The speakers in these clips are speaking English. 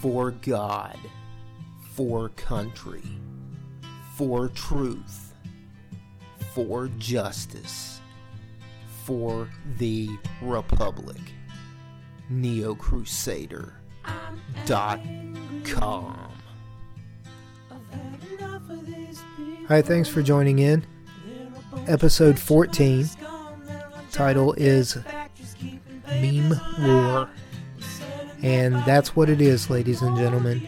for God, for country, for truth, for justice, for the Republic. NeoCrusader.com. Hi, thanks for joining in. Episode 14. Title is Meme War. And that's what it is, ladies and gentlemen.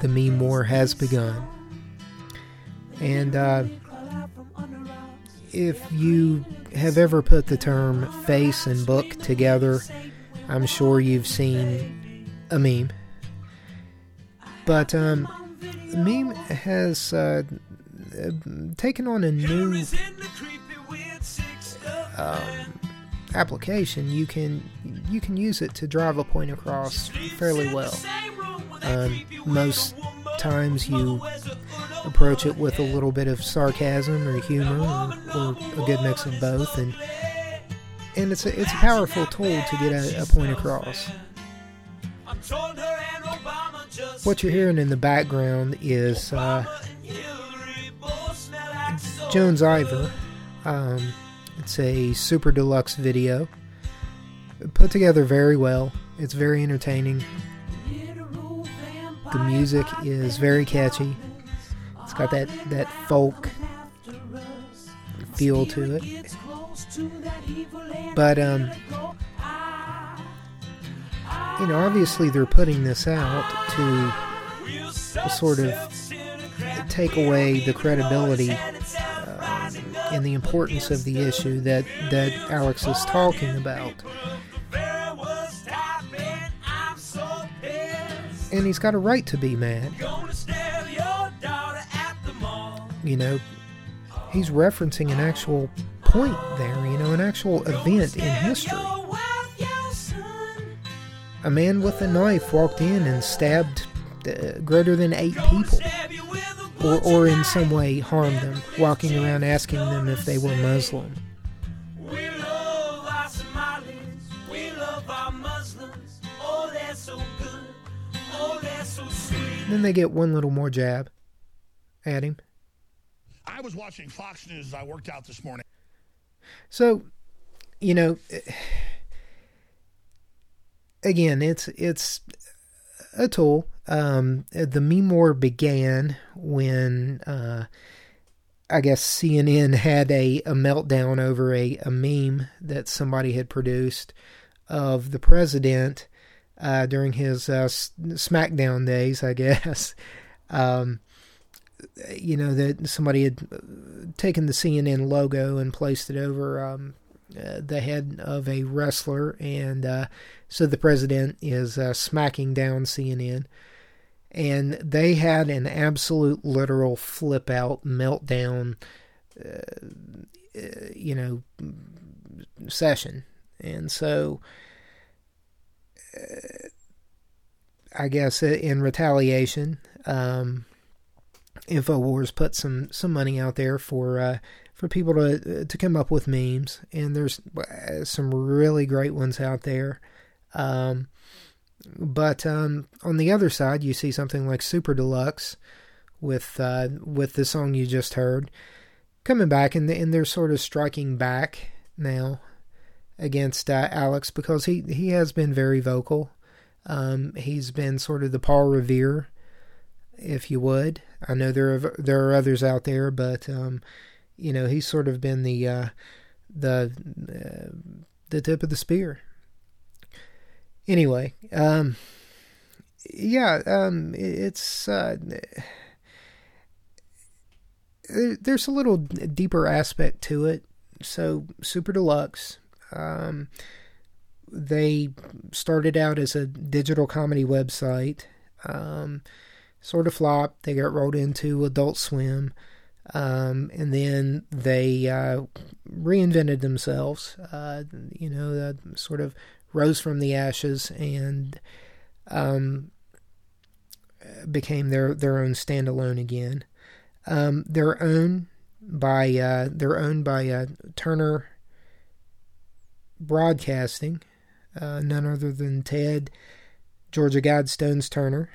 The meme war has begun. And uh, if you have ever put the term face and book together, I'm sure you've seen a meme. But um, meme has uh, taken on a new um, application. You can you can use it to drive a point across fairly well. Um, most times you approach it with a little bit of sarcasm or humor or, or a good mix of both and and it's a, it's a powerful tool to get a, a point across. What you're hearing in the background is uh, Jones Iver. Um, it's a super deluxe video put together very well. It's very entertaining. The music is very catchy. It's got that, that folk feel to it. But, um, you know, obviously they're putting this out to sort of take away the credibility and the importance of the issue that, that Alex is talking about. And he's got a right to be mad. You know, he's referencing an actual point there, you know, an actual event in history. A man with a knife walked in and stabbed uh, greater than eight people, or, or in some way harm them, walking around asking them if they were Muslim. Then they get one little more jab at him. I was watching Fox News as I worked out this morning. So, you know, again, it's it's a tool. Um, the meme war began when uh, I guess CNN had a, a meltdown over a, a meme that somebody had produced of the president uh, during his uh, SmackDown days, I guess. Um, you know that somebody had taken the CNN logo and placed it over um, uh, the head of a wrestler, and uh, so the president is uh, smacking down CNN. And they had an absolute literal flip out meltdown, uh, you know, session. And so, uh, I guess in retaliation, um, Infowars put some some money out there for uh, for people to to come up with memes, and there's some really great ones out there. Um, but um, on the other side, you see something like Super Deluxe with uh, with the song you just heard coming back, and, and they're sort of striking back now against uh, Alex because he he has been very vocal. Um, he's been sort of the Paul Revere, if you would. I know there are there are others out there, but um, you know he's sort of been the uh, the uh, the tip of the spear. Anyway, um, yeah, um, it's uh, there's a little deeper aspect to it. So Super Deluxe, um, they started out as a digital comedy website. Um, sort of flopped. They got rolled into Adult Swim. Um, and then they uh, reinvented themselves, uh, you know, uh, sort of rose from the ashes and um, became their, their own standalone again. Um, they're owned by uh, they're owned by uh, Turner Broadcasting, uh, none other than Ted Georgia Guidestones Turner.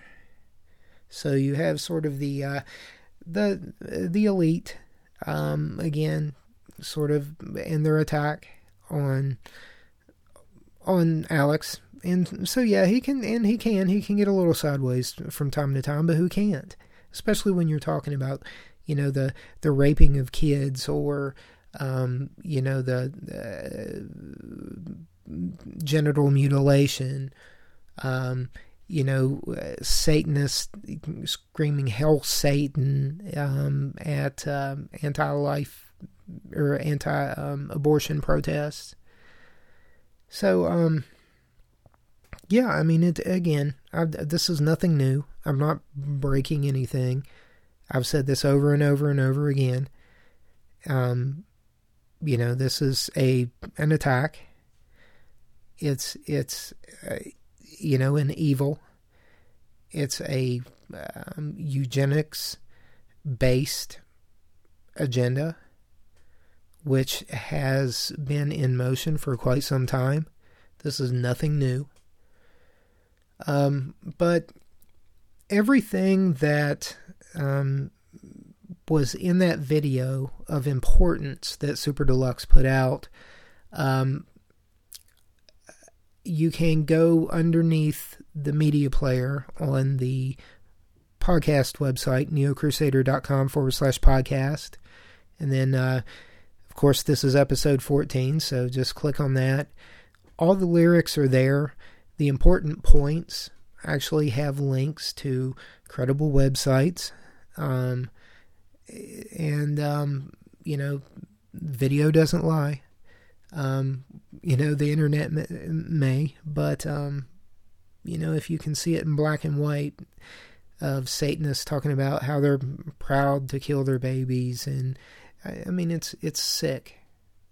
So you have sort of the the the elite um, again, sort of in their attack on on Alex, and so yeah, he can and he can he can get a little sideways from time to time, but who can't? Especially when you're talking about you know the the raping of kids or um, you know the uh, genital mutilation. Um, you know, uh, Satanists screaming "Hell, Satan" um, at um, anti-life or anti-abortion protests. So, um, yeah, I mean, it again. I, this is nothing new. I'm not breaking anything. I've said this over and over and over again. Um, you know, this is a an attack. It's it's. Uh, you know, an evil. It's a um, eugenics based agenda, which has been in motion for quite some time. This is nothing new. Um, but everything that um, was in that video of importance that Super Deluxe put out um, you can go underneath the media player on the podcast website, neocrusader.com forward slash podcast. And then, uh, of course, this is episode 14, so just click on that. All the lyrics are there. The important points actually have links to credible websites. Um, and, um, you know, video doesn't lie. Um, you know, the internet may, but, um, you know, if you can see it in black and white of Satanists talking about how they're proud to kill their babies, and I, mean, it's it's sick.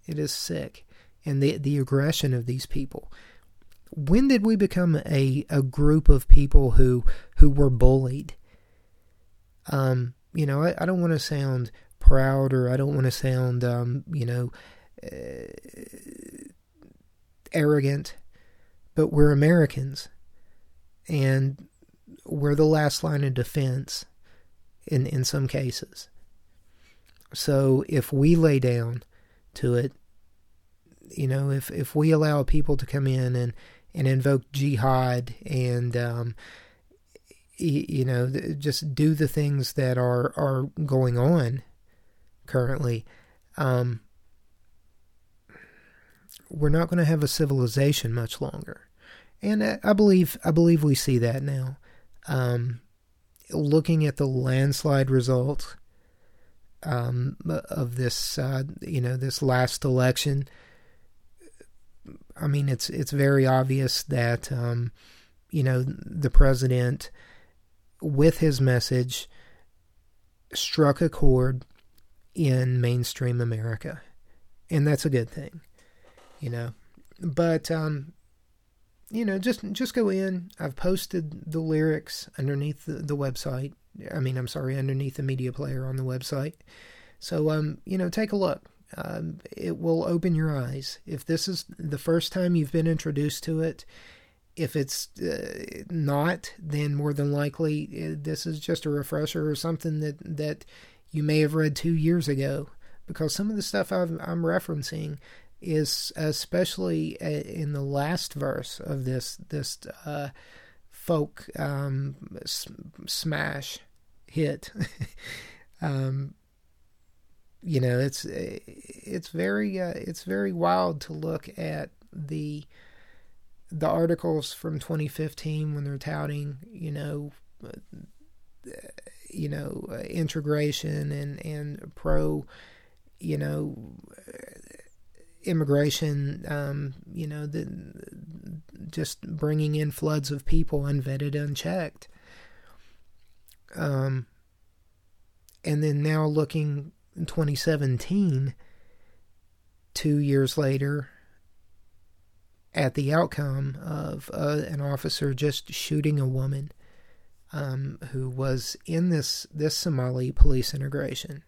It is sick, and the the aggression of these people. When did we become a a group of people who who were bullied? Um, you know, I, I don't want to sound proud or I don't want to sound, um, you know, uh, arrogant, but we're Americans, and we're the last line of defense in in some cases. So if we lay down to it, you know, if if we allow people to come in and and invoke jihad and um, you know just do the things that are are going on currently, um, we're not going to have a civilization much longer. And I believe I believe we see that now. Um, looking at the landslide results um, of this, uh, you know, this last election, I mean, it's it's very obvious that um, you know the president, with his message, struck a chord in mainstream America, and that's a good thing you know. But um, you know, just just go in. I've posted the lyrics underneath the, the website. I mean, I'm sorry, underneath the media player on the website. So um, you know, take a look. Um, it will open your eyes. If this is the first time you've been introduced to it, if it's uh, not, then more than likely uh, this is just a refresher or something that that you may have read two years ago. Because some of the stuff i am referencing is especially uh, in the last verse of this this uh, folk um, smash hit. um, you know, it's it's very uh, it's very wild to look at the the articles from 2015 when they're touting, you know, uh, you know, uh, integration and and pro, you know, immigration, um, you know, the, just bringing in floods of people unvetted, unchecked. Um, and then now looking in 2017, two years later, at the outcome of uh, an officer just shooting a woman um, who was in this this Somali police integration.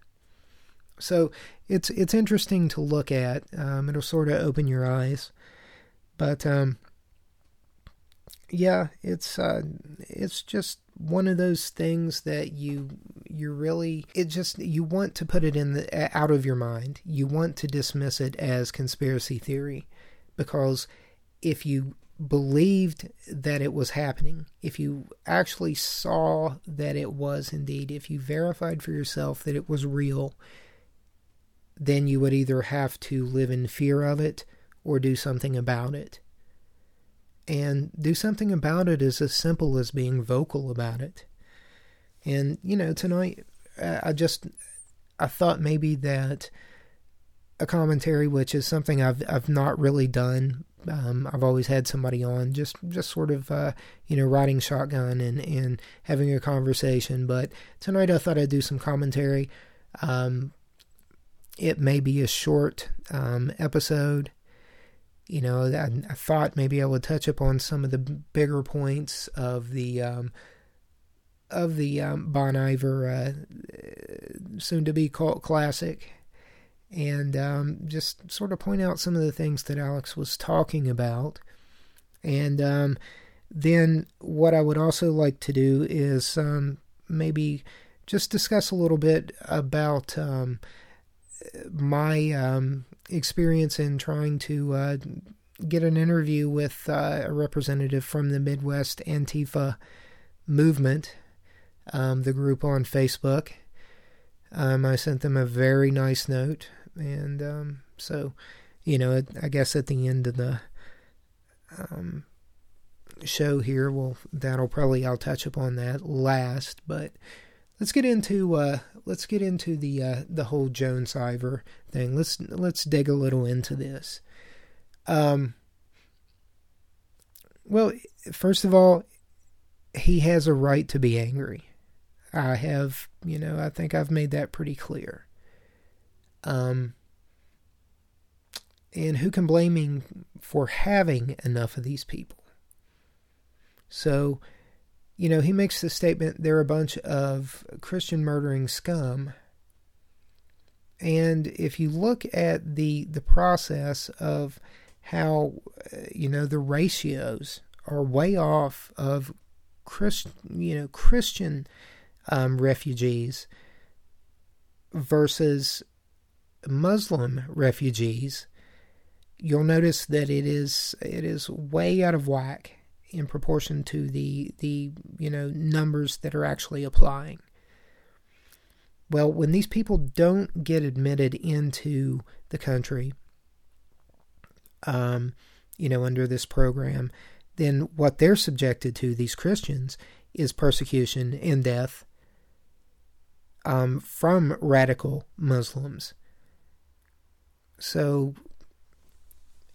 So it's it's interesting to look at. Um, it'll sort of open your eyes, but um, yeah, it's uh, it's just one of those things that you you really it just you want to put it in the out of your mind. You want to dismiss it as conspiracy theory because if you believed that it was happening, if you actually saw that it was indeed, if you verified for yourself that it was real, then you would either have to live in fear of it or do something about it. And do something about it is as simple as being vocal about it. And, you know, tonight I just I thought maybe that a commentary, which is something I've I've not really done. Um, I've always had somebody on, just just sort of uh, you know riding shotgun and and having a conversation. But tonight I thought I'd do some commentary. Um, it may be a short um, episode. You know, I, I, thought maybe I would touch upon some of the bigger points of the um, of the um, Bon Iver uh, soon to be cult classic, and um, just sort of point out some of the things that Alex was talking about, and um, then what I would also like to do is um, maybe just discuss a little bit about um, my um, experience in trying to uh, get an interview with uh, a representative from the Midwest Antifa movement, um, the group on Facebook. Um, I sent them a very nice note, and um, so, you know, I guess at the end of the um, show here, well, that'll probably I'll touch upon that last, but let's get into uh, let's get into the uh, the whole Jones Iver thing. Let's let's dig a little into this. Um, well, first of all, he has a right to be angry. I have, you know, I think I've made that pretty clear. Um, and who can blame him for having enough of these people? So, you know, he makes the statement they're a bunch of Christian murdering scum. And if you look at the the process of how uh, you know the ratios are way off of Christ, you know, Christian um, refugees versus Muslim refugees, you'll notice that it is it is way out of whack in proportion to the the you know numbers that are actually applying. Well, when these people don't get admitted into the country, um, you know, under this program, then what they're subjected to, these Christians, is persecution and death um, from radical Muslims. So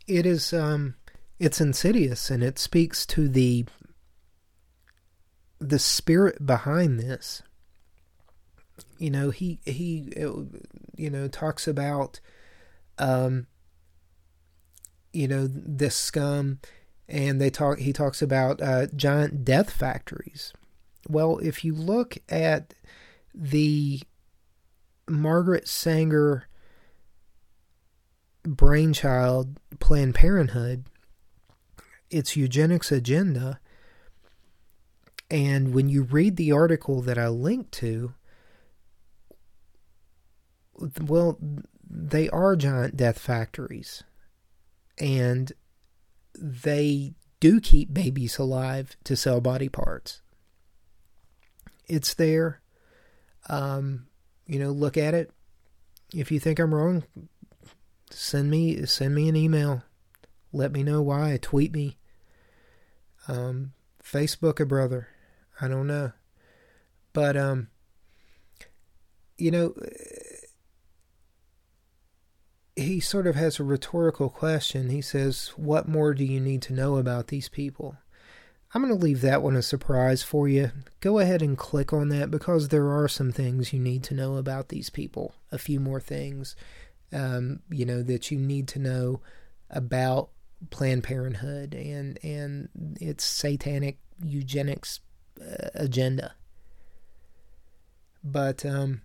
it is um, it's insidious and it speaks to the the spirit behind this. You know he he you know talks about um you know this scum and they talk he talks about uh, giant death factories. Well if you look at the margaret sanger brainchild planned parenthood its eugenics agenda. And when you read the article that I linked to, well, they are giant death factories. And they do keep babies alive to sell body parts. It's there. Um, you know, look at it. If you think I'm wrong, send me send me an email. Let me know why. Tweet me. Um, Facebook a brother. I don't know. But, um, you know, he sort of has a rhetorical question. He says, What more do you need to know about these people? I'm going to leave that one a surprise for you. Go ahead and click on that because there are some things you need to know about these people. A few more things, um, you know, that you need to know about Planned Parenthood and and its satanic eugenics uh, agenda. But um,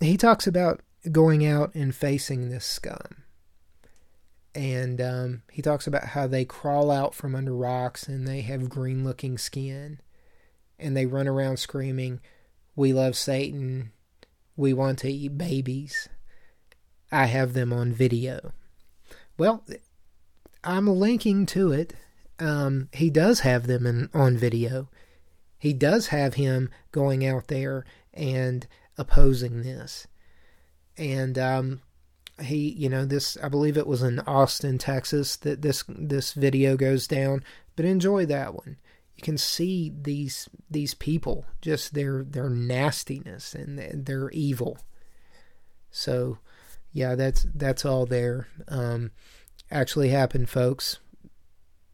he talks about going out and facing this scum. and um, he talks about how they crawl out from under rocks and they have green looking skin and they run around screaming, We love Satan. We want to eat babies. I have them on video. Well, I'm linking to it. Um, he does have them in, on video. He does have him going out there and opposing this. And um, he, you know, this I believe it was in Austin, Texas that this this video goes down. But enjoy that one. You can see these these people, just their their nastiness and their evil. So, yeah, that's that's all there. Um, actually happened, folks.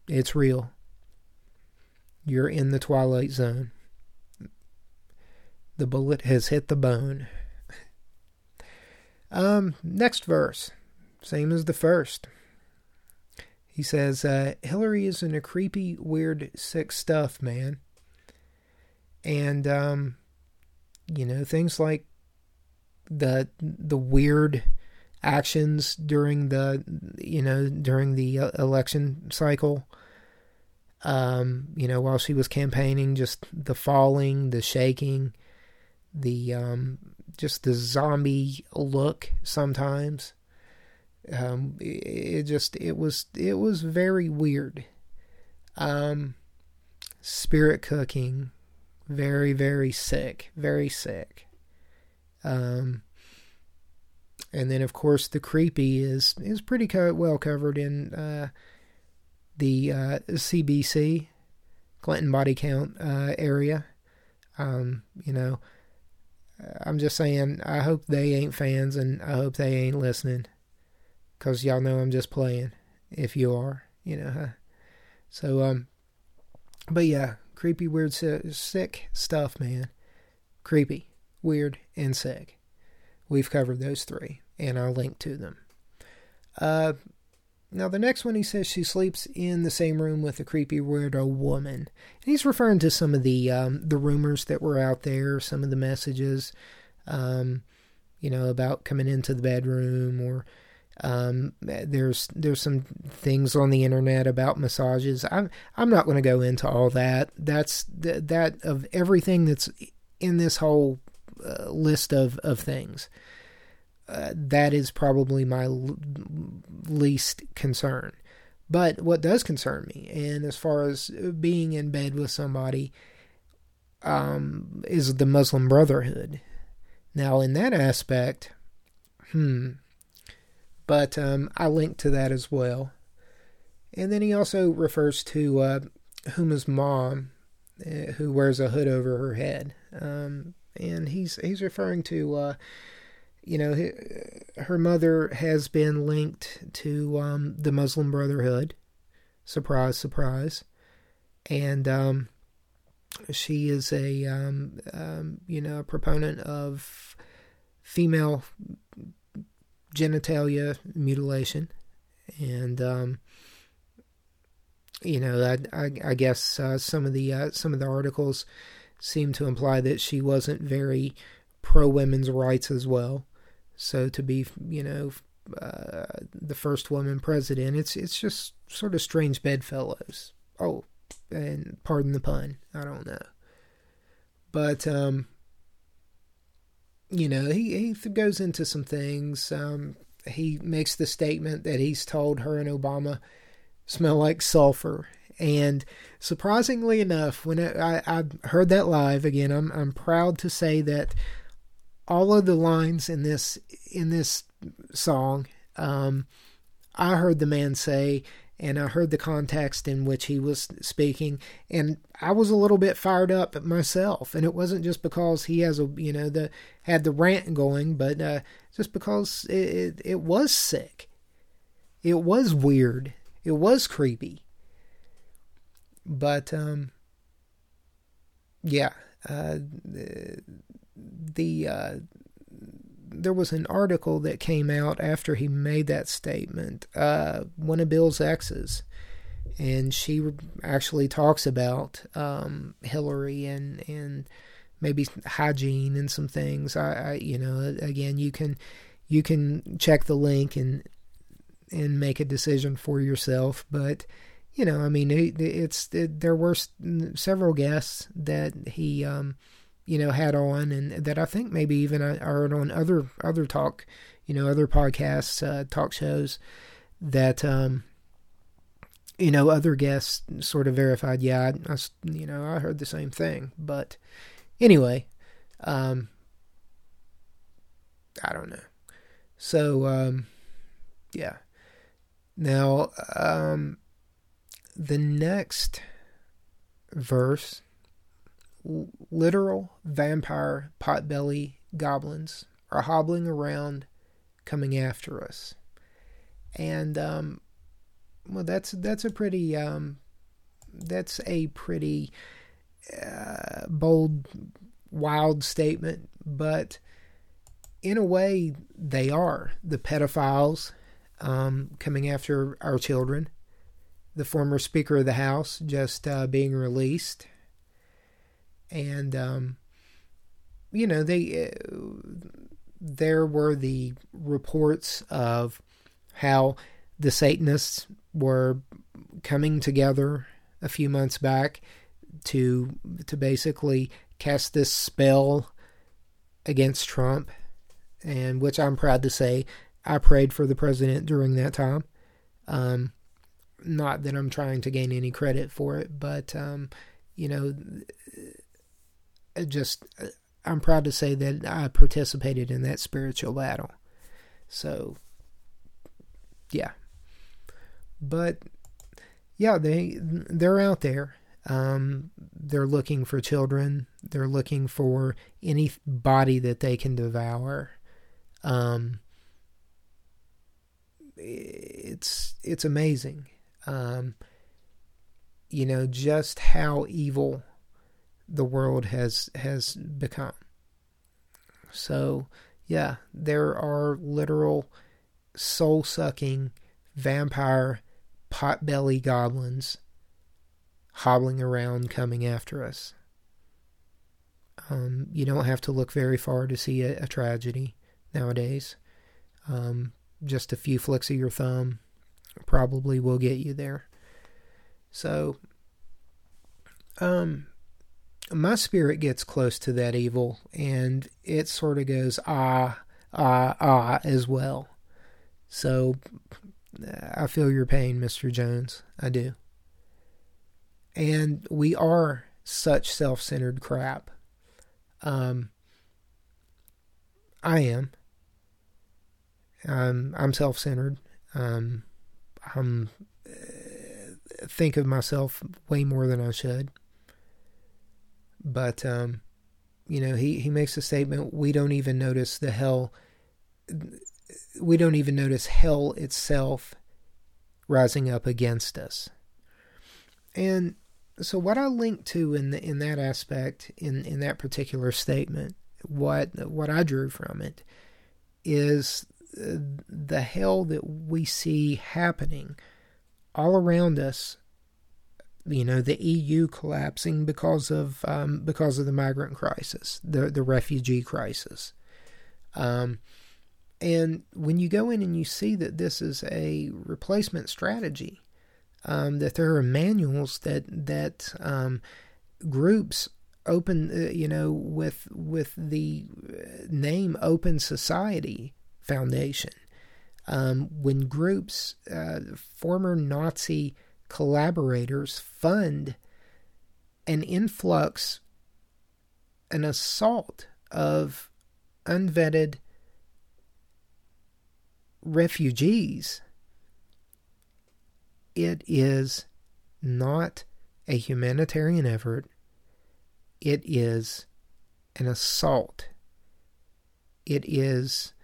It's real. You're in the twilight zone. The bullet has hit the bone. Um, next verse, same as the first. He says, uh, Hillary is in a creepy, weird, sick stuff, man. And, um, you know, things like the the weird actions during the you know during the uh, election cycle um you know while she was campaigning just the falling the shaking the um just the zombie look sometimes. Um, it, it just it was it was very weird. Um, spirit cooking, very very sick, very sick. Um, and then of course the creepy is is pretty co- well covered in uh, the uh, CBC Clinton body count uh, area. Um, you know, I'm just saying, I hope they ain't fans and I hope they ain't listening. Because y'all know I'm just playing. If you are, you know. Huh? So, um, but yeah, creepy, weird, sick stuff, man. Creepy, weird, and sick. We've covered those three, and I'll link to them. Uh, now, the next one, he says she sleeps in the same room with a creepy weirdo woman. And he's referring to some of the um, the rumors that were out there, some of the messages, um, you know, about coming into the bedroom, or um, there's there's some things on the internet about massages. I'm I'm not going to go into all that. That's that of everything that's in this whole uh, list of of things. Uh, that is probably my l- least concern. But what does concern me, and as far as being in bed with somebody, um, is the Muslim Brotherhood. Now, in that aspect, hmm, but um, I link to that as well. And then he also refers to uh, Huma's mom, uh, who wears a hood over her head, um, and he's he's referring to uh, you know, her mother has been linked to um, the Muslim Brotherhood. Surprise, surprise. And um, she is a, um, um you know, a proponent of female genitalia mutilation. And, um, you know, I, I, I guess uh, some of the uh, some of the articles seem to imply that she wasn't very pro women's rights as well. So to be, you know, uh, the first woman president, it's it's just sort of strange bedfellows. Oh, and pardon the pun, I don't know, but um, you know, he he goes into some things. Um, he makes the statement that he's told her and Obama smell like sulfur. And surprisingly enough, when I, I heard that live again, I'm I'm proud to say that all of the lines in this in this song, um, I heard the man say, and I heard the context in which he was speaking, and I was a little bit fired up myself. And it wasn't just because he has a you know the had the rant going, but uh, just because it, it, it was sick, it was weird, it was creepy. But um, yeah, uh, the uh, there was an article that came out after he made that statement. Uh, one of Bill's exes, and she actually talks about um, Hillary and and maybe hygiene and some things. I, I, you know again you can you can check the link and and make a decision for yourself. But you know, I mean, it, it's it, there were several guests that he, um, you know, had on, and that I think maybe even I heard on other other talk, you know, other podcasts, uh, talk shows that, um, you know, other guests sort of verified. Yeah, I, I, you know, I heard the same thing. But anyway, um, I don't know. So, um, yeah. Now, um, the next verse literal vampire potbelly goblins are hobbling around coming after us. And um well that's that's a pretty um that's a pretty uh, bold wild statement, but in a way they are the pedophiles um, coming after our children the former Speaker of the House just uh, being released, and um, you know they uh, there were the reports of how the Satanists were coming together a few months back to to basically cast this spell against Trump, and which I'm proud to say I prayed for the president during that time. Um, not that I'm trying to gain any credit for it, but um, you know, just I'm proud to say that I participated in that spiritual battle. So, yeah, but yeah, they they're out there. Um, they're looking for children. They're looking for any body that they can devour. Um, it's it's amazing um, you know, just how evil the world has has become. So, yeah, there are literal soul sucking vampire potbelly goblins hobbling around coming after us. Um, you don't have to look very far to see a, a tragedy nowadays. Um, just a few flicks of your thumb, probably will get you there. So, um, my spirit gets close to that evil and it sort of goes ah, ah, ah as well. So, I feel your pain, Mr. Jones. I do. And we are such self centered crap. Um, I am. Um, I'm self centered. Um, I'm uh, think of myself way more than I should. But um, you know, he he makes a statement. We don't even notice the hell. We don't even notice hell itself rising up against us. And so, what I link to in the, in that aspect, in in that particular statement, what what I drew from it is the hell that we see happening all around us you know the EU collapsing because of um, because of the migrant crisis, the the refugee crisis, um, and when you go in and you see that this is a replacement strategy, um, that there are manuals that that um, groups open, uh, you know, with with the name Open Society Foundation. Um, when groups, uh, former Nazi collaborators, fund an influx, an assault of unvetted refugees, it is not a humanitarian effort. It is an assault. It is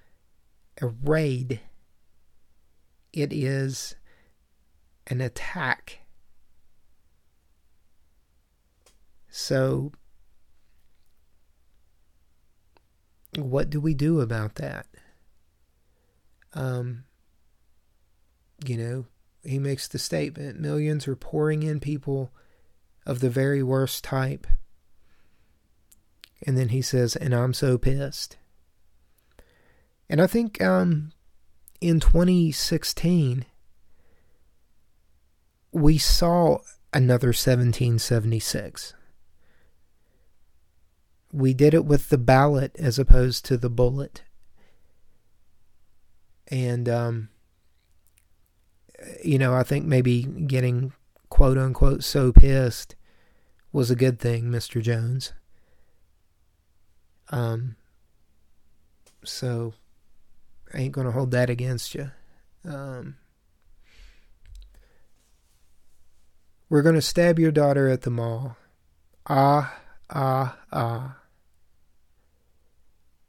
a raid, it is an attack. So, what do we do about that? Um, you know, he makes the statement millions are pouring in people of the very worst type. And then he says, and I'm so pissed. And I think um, in 2016, we saw another 1776. We did it with the ballot as opposed to the bullet. And, um, you know, I think maybe getting quote unquote so pissed was a good thing, Mr. Jones. Um, so I ain't gonna hold that against you. Um, we're gonna stab your daughter at the mall. Ah, ah, ah.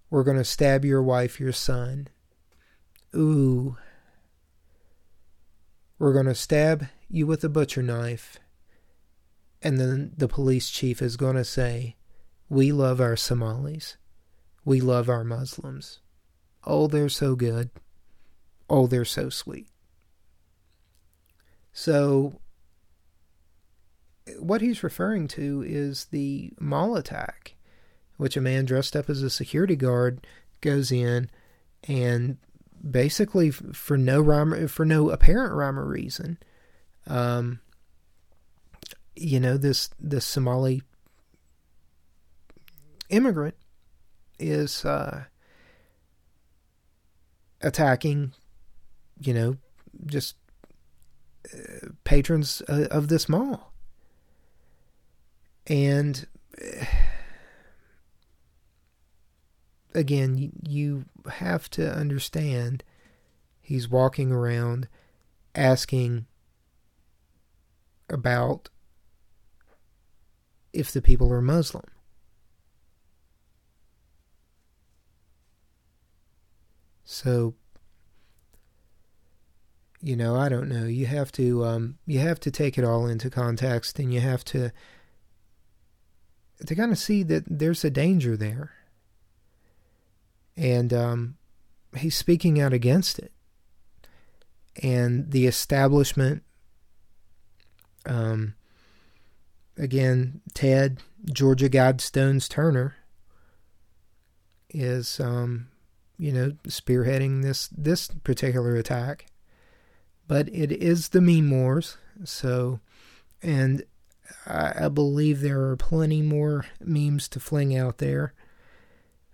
We're gonna stab your wife, your son. Ooh. We're gonna stab you with a butcher knife. And then the police chief is gonna say, We love our Somalis. We love our Muslims. Oh, they're so good. Oh, they're so sweet. So, what he's referring to is the mall attack, which a man dressed up as a security guard goes in and basically for no rhyme, for no apparent rhyme or reason, um, you know this this Somali immigrant is uh, attacking, you know, just uh, patrons uh, of this mall. And uh, again, you, you have to understand he's walking around asking about if the people are Muslim. So, you know, I don't know. You have to um, you have to take it all into context, and you have to to kind of see that there's a danger there, and um, he's speaking out against it, and the establishment. Um, again, Ted Georgia Guidestones Turner is um, you know, spearheading this this particular attack. But it is the meme wars, so and I, I believe there are plenty more memes to fling out there.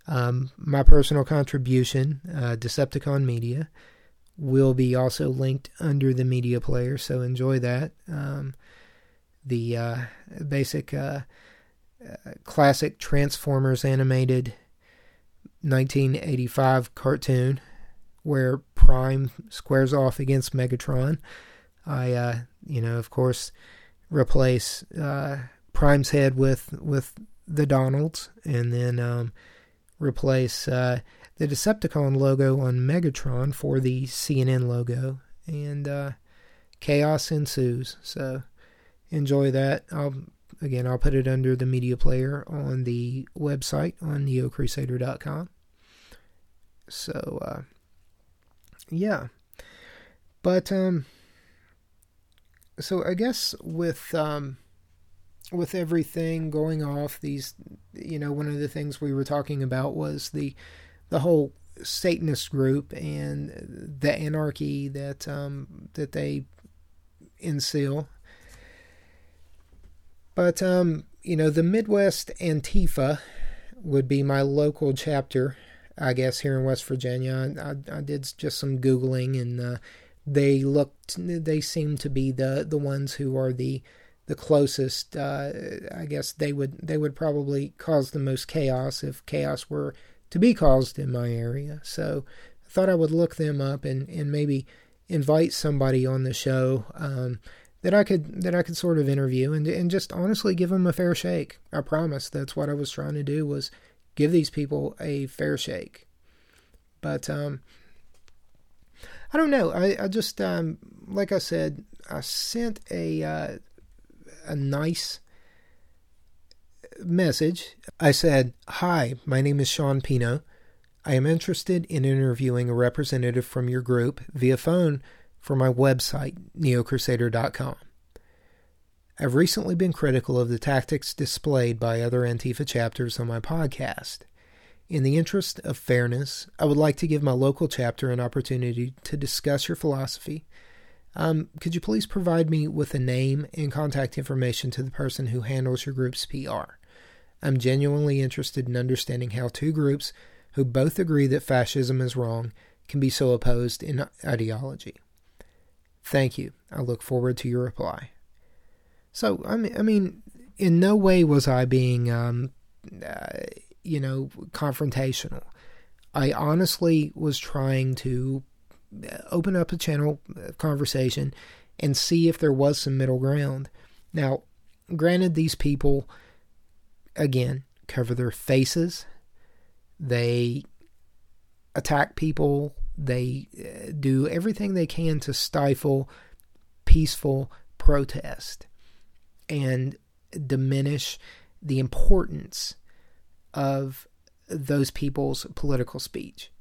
Um, my personal contribution, uh, Decepticon Media, will be also linked under the media player, so enjoy that. Um, the uh, basic uh, uh classic Transformers animated 1985 cartoon where Prime squares off against Megatron. I, uh, you know, of course, replace uh, Prime's head with with the Donalds, and then um, replace uh, the Decepticon logo on Megatron for the CNN logo, and uh, chaos ensues. So enjoy that. I'll Again, I'll put it under the media player on the website on neocrusader.com. So, uh, yeah. But, um, so I guess with, um, with everything going off, these, you know, one of the things we were talking about was the, the whole Satanist group and the anarchy that, um, that they instill but, um, you know, the Midwest Antifa would be my local chapter, I guess, here in West Virginia. I, I did just some Googling and uh, they looked, they seem to be the, the ones who are the, the closest. Uh, I guess they would, they would probably cause the most chaos if chaos were to be caused in my area. So I thought I would look them up and, and maybe invite somebody on the show. Um, that I could that I could sort of interview and and just honestly give them a fair shake. I promise that's what I was trying to do was give these people a fair shake. But um I don't know. I I just um like I said, I sent a uh, a nice message. I said, "Hi, my name is Sean Pino. I am interested in interviewing a representative from your group via phone for my website, neocrusader.com. I've recently been critical of the tactics displayed by other Antifa chapters on my podcast. In the interest of fairness, I would like to give my local chapter an opportunity to discuss your philosophy. Um, could you please provide me with a name and contact information to the person who handles your group's PR? I'm genuinely interested in understanding how two groups who both agree that fascism is wrong can be so opposed in ideology. Thank you. I look forward to your reply. So, I mean, I mean in no way was I being, um, uh, you know, confrontational. I honestly was trying to uh, open up a channel of conversation and see if there was some middle ground. Now, granted, these people, again, cover their faces. They attack people. They uh, do everything they can to stifle peaceful protest and diminish the importance of those people's political speech.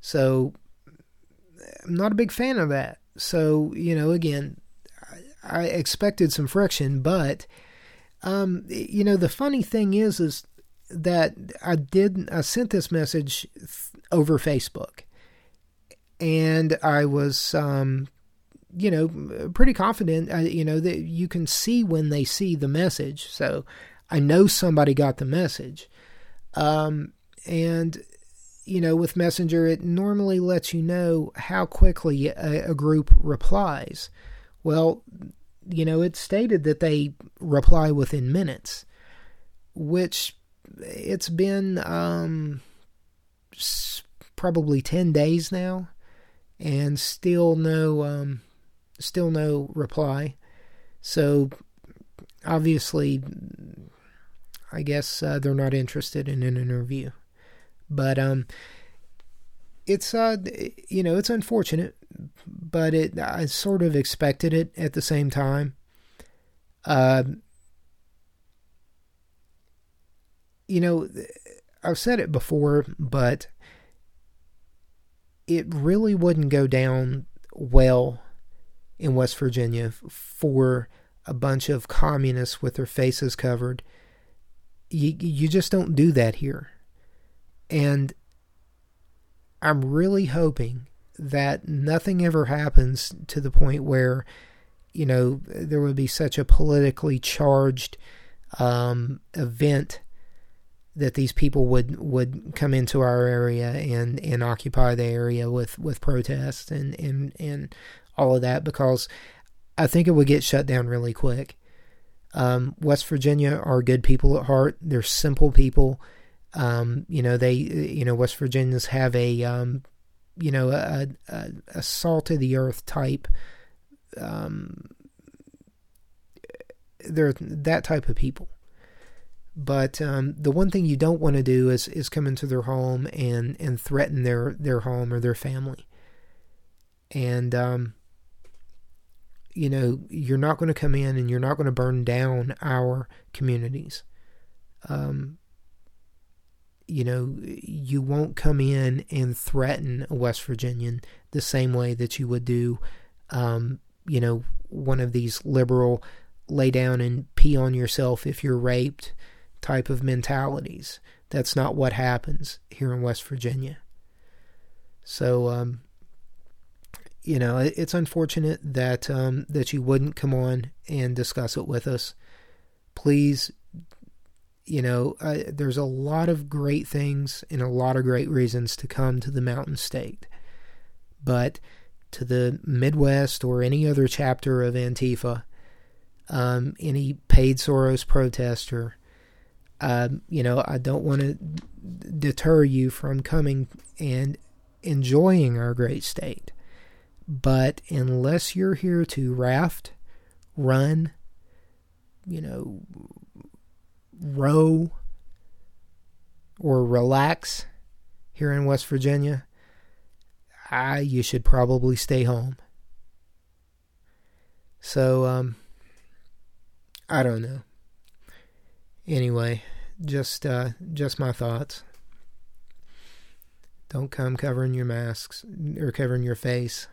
So I'm not a big fan of that. So, you know, again, I, expected some friction, but um, you know, the funny thing is is that I did I sent this message over Facebook. And I was um, you know, pretty confident, uh, you know, that you can see when they see the message. So I know somebody got the message. Um, and, you know, with Messenger, it normally lets you know how quickly a, a group replies. Well, you know, it stated that they reply within minutes, which it's been um, probably 10 days now and still no um, still no reply. So obviously, I guess uh, they're not interested in an interview. But um, it's uh, you know, it's unfortunate, but it I sort of expected it at the same time. Uh, you know, I've said it before, but it really wouldn't go down well in West Virginia for a bunch of communists with their faces covered. You, you just don't do that here. And I'm really hoping that nothing ever happens to the point where, you know, there would be such a politically charged um, event that these people would would come into our area and and occupy the area with with protests and and and all of that because I think it would get shut down really quick. Um, West Virginia are good people at heart. They're simple people. Um, you know, they, you know, West Virginians have a, um, you know, a, a, a, salt of the earth type. Um, they're that type of people. But um, the one thing you don't want to do is is come into their home and and threaten their their home or their family. And um, you know, you're not going to come in and you're not going to burn down our communities. Um, you know, you won't come in and threaten a West Virginian the same way that you would do, um, you know, one of these liberal lay down and pee on yourself if you're raped type of mentalities. That's not what happens here in West Virginia. So, um, you know, it's unfortunate that um, that you wouldn't come on and discuss it with us. Please, you know, uh, there's a lot of great things and a lot of great reasons to come to the Mountain State, but to the Midwest or any other chapter of Antifa, um, any paid Soros protester, um, you know, I don't want to deter you from coming and enjoying our great state but unless you're here to raft, run, you know, row, or relax here in West Virginia, I, you should probably stay home. So, um, I don't know. Anyway, just uh, just my thoughts. Don't come covering your masks or covering your face.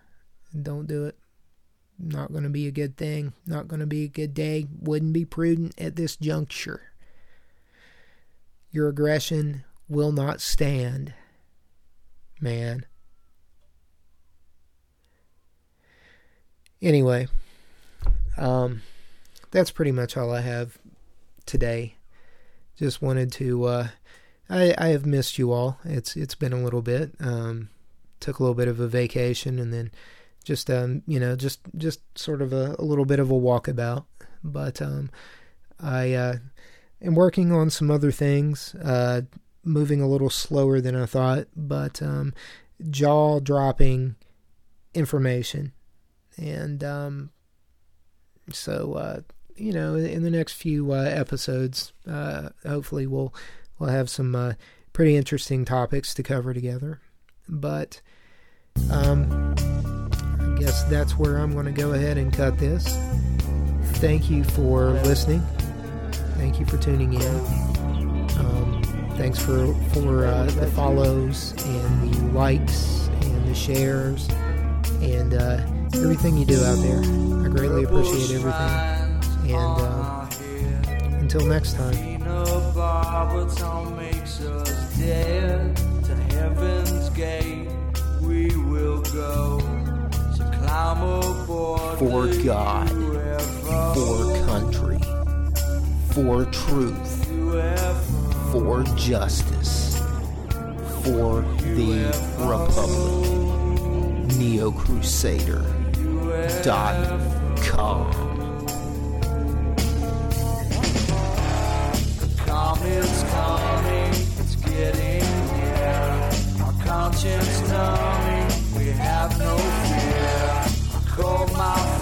Don't do it. Not going to be a good thing. Not going to be a good day. Wouldn't be prudent at this juncture. Your aggression will not stand, man. Anyway, um, that's pretty much all I have today. Just wanted to. Uh, I I have missed you all. It's it's been a little bit. Um, took a little bit of a vacation and then just um you know just just sort of a, a little bit of a walkabout. But um, I uh, am working on some other things. Uh, moving a little slower than I thought, but um, jaw dropping information and um, so uh, you know, in the next few uh, episodes, uh, hopefully we'll we'll have some uh, pretty interesting topics to cover together. But um, I guess that's where I'm going to go ahead and cut this. Thank you for listening. Thank you for tuning in. Um, thanks for for uh, the follows and the likes and the shares and uh, everything you do out there. I greatly appreciate everything. And uh, until next time. For God, for country, for truth, for justice, for the Republic. NeoCrusader.com. mountains numbing, we have no fear. Cold my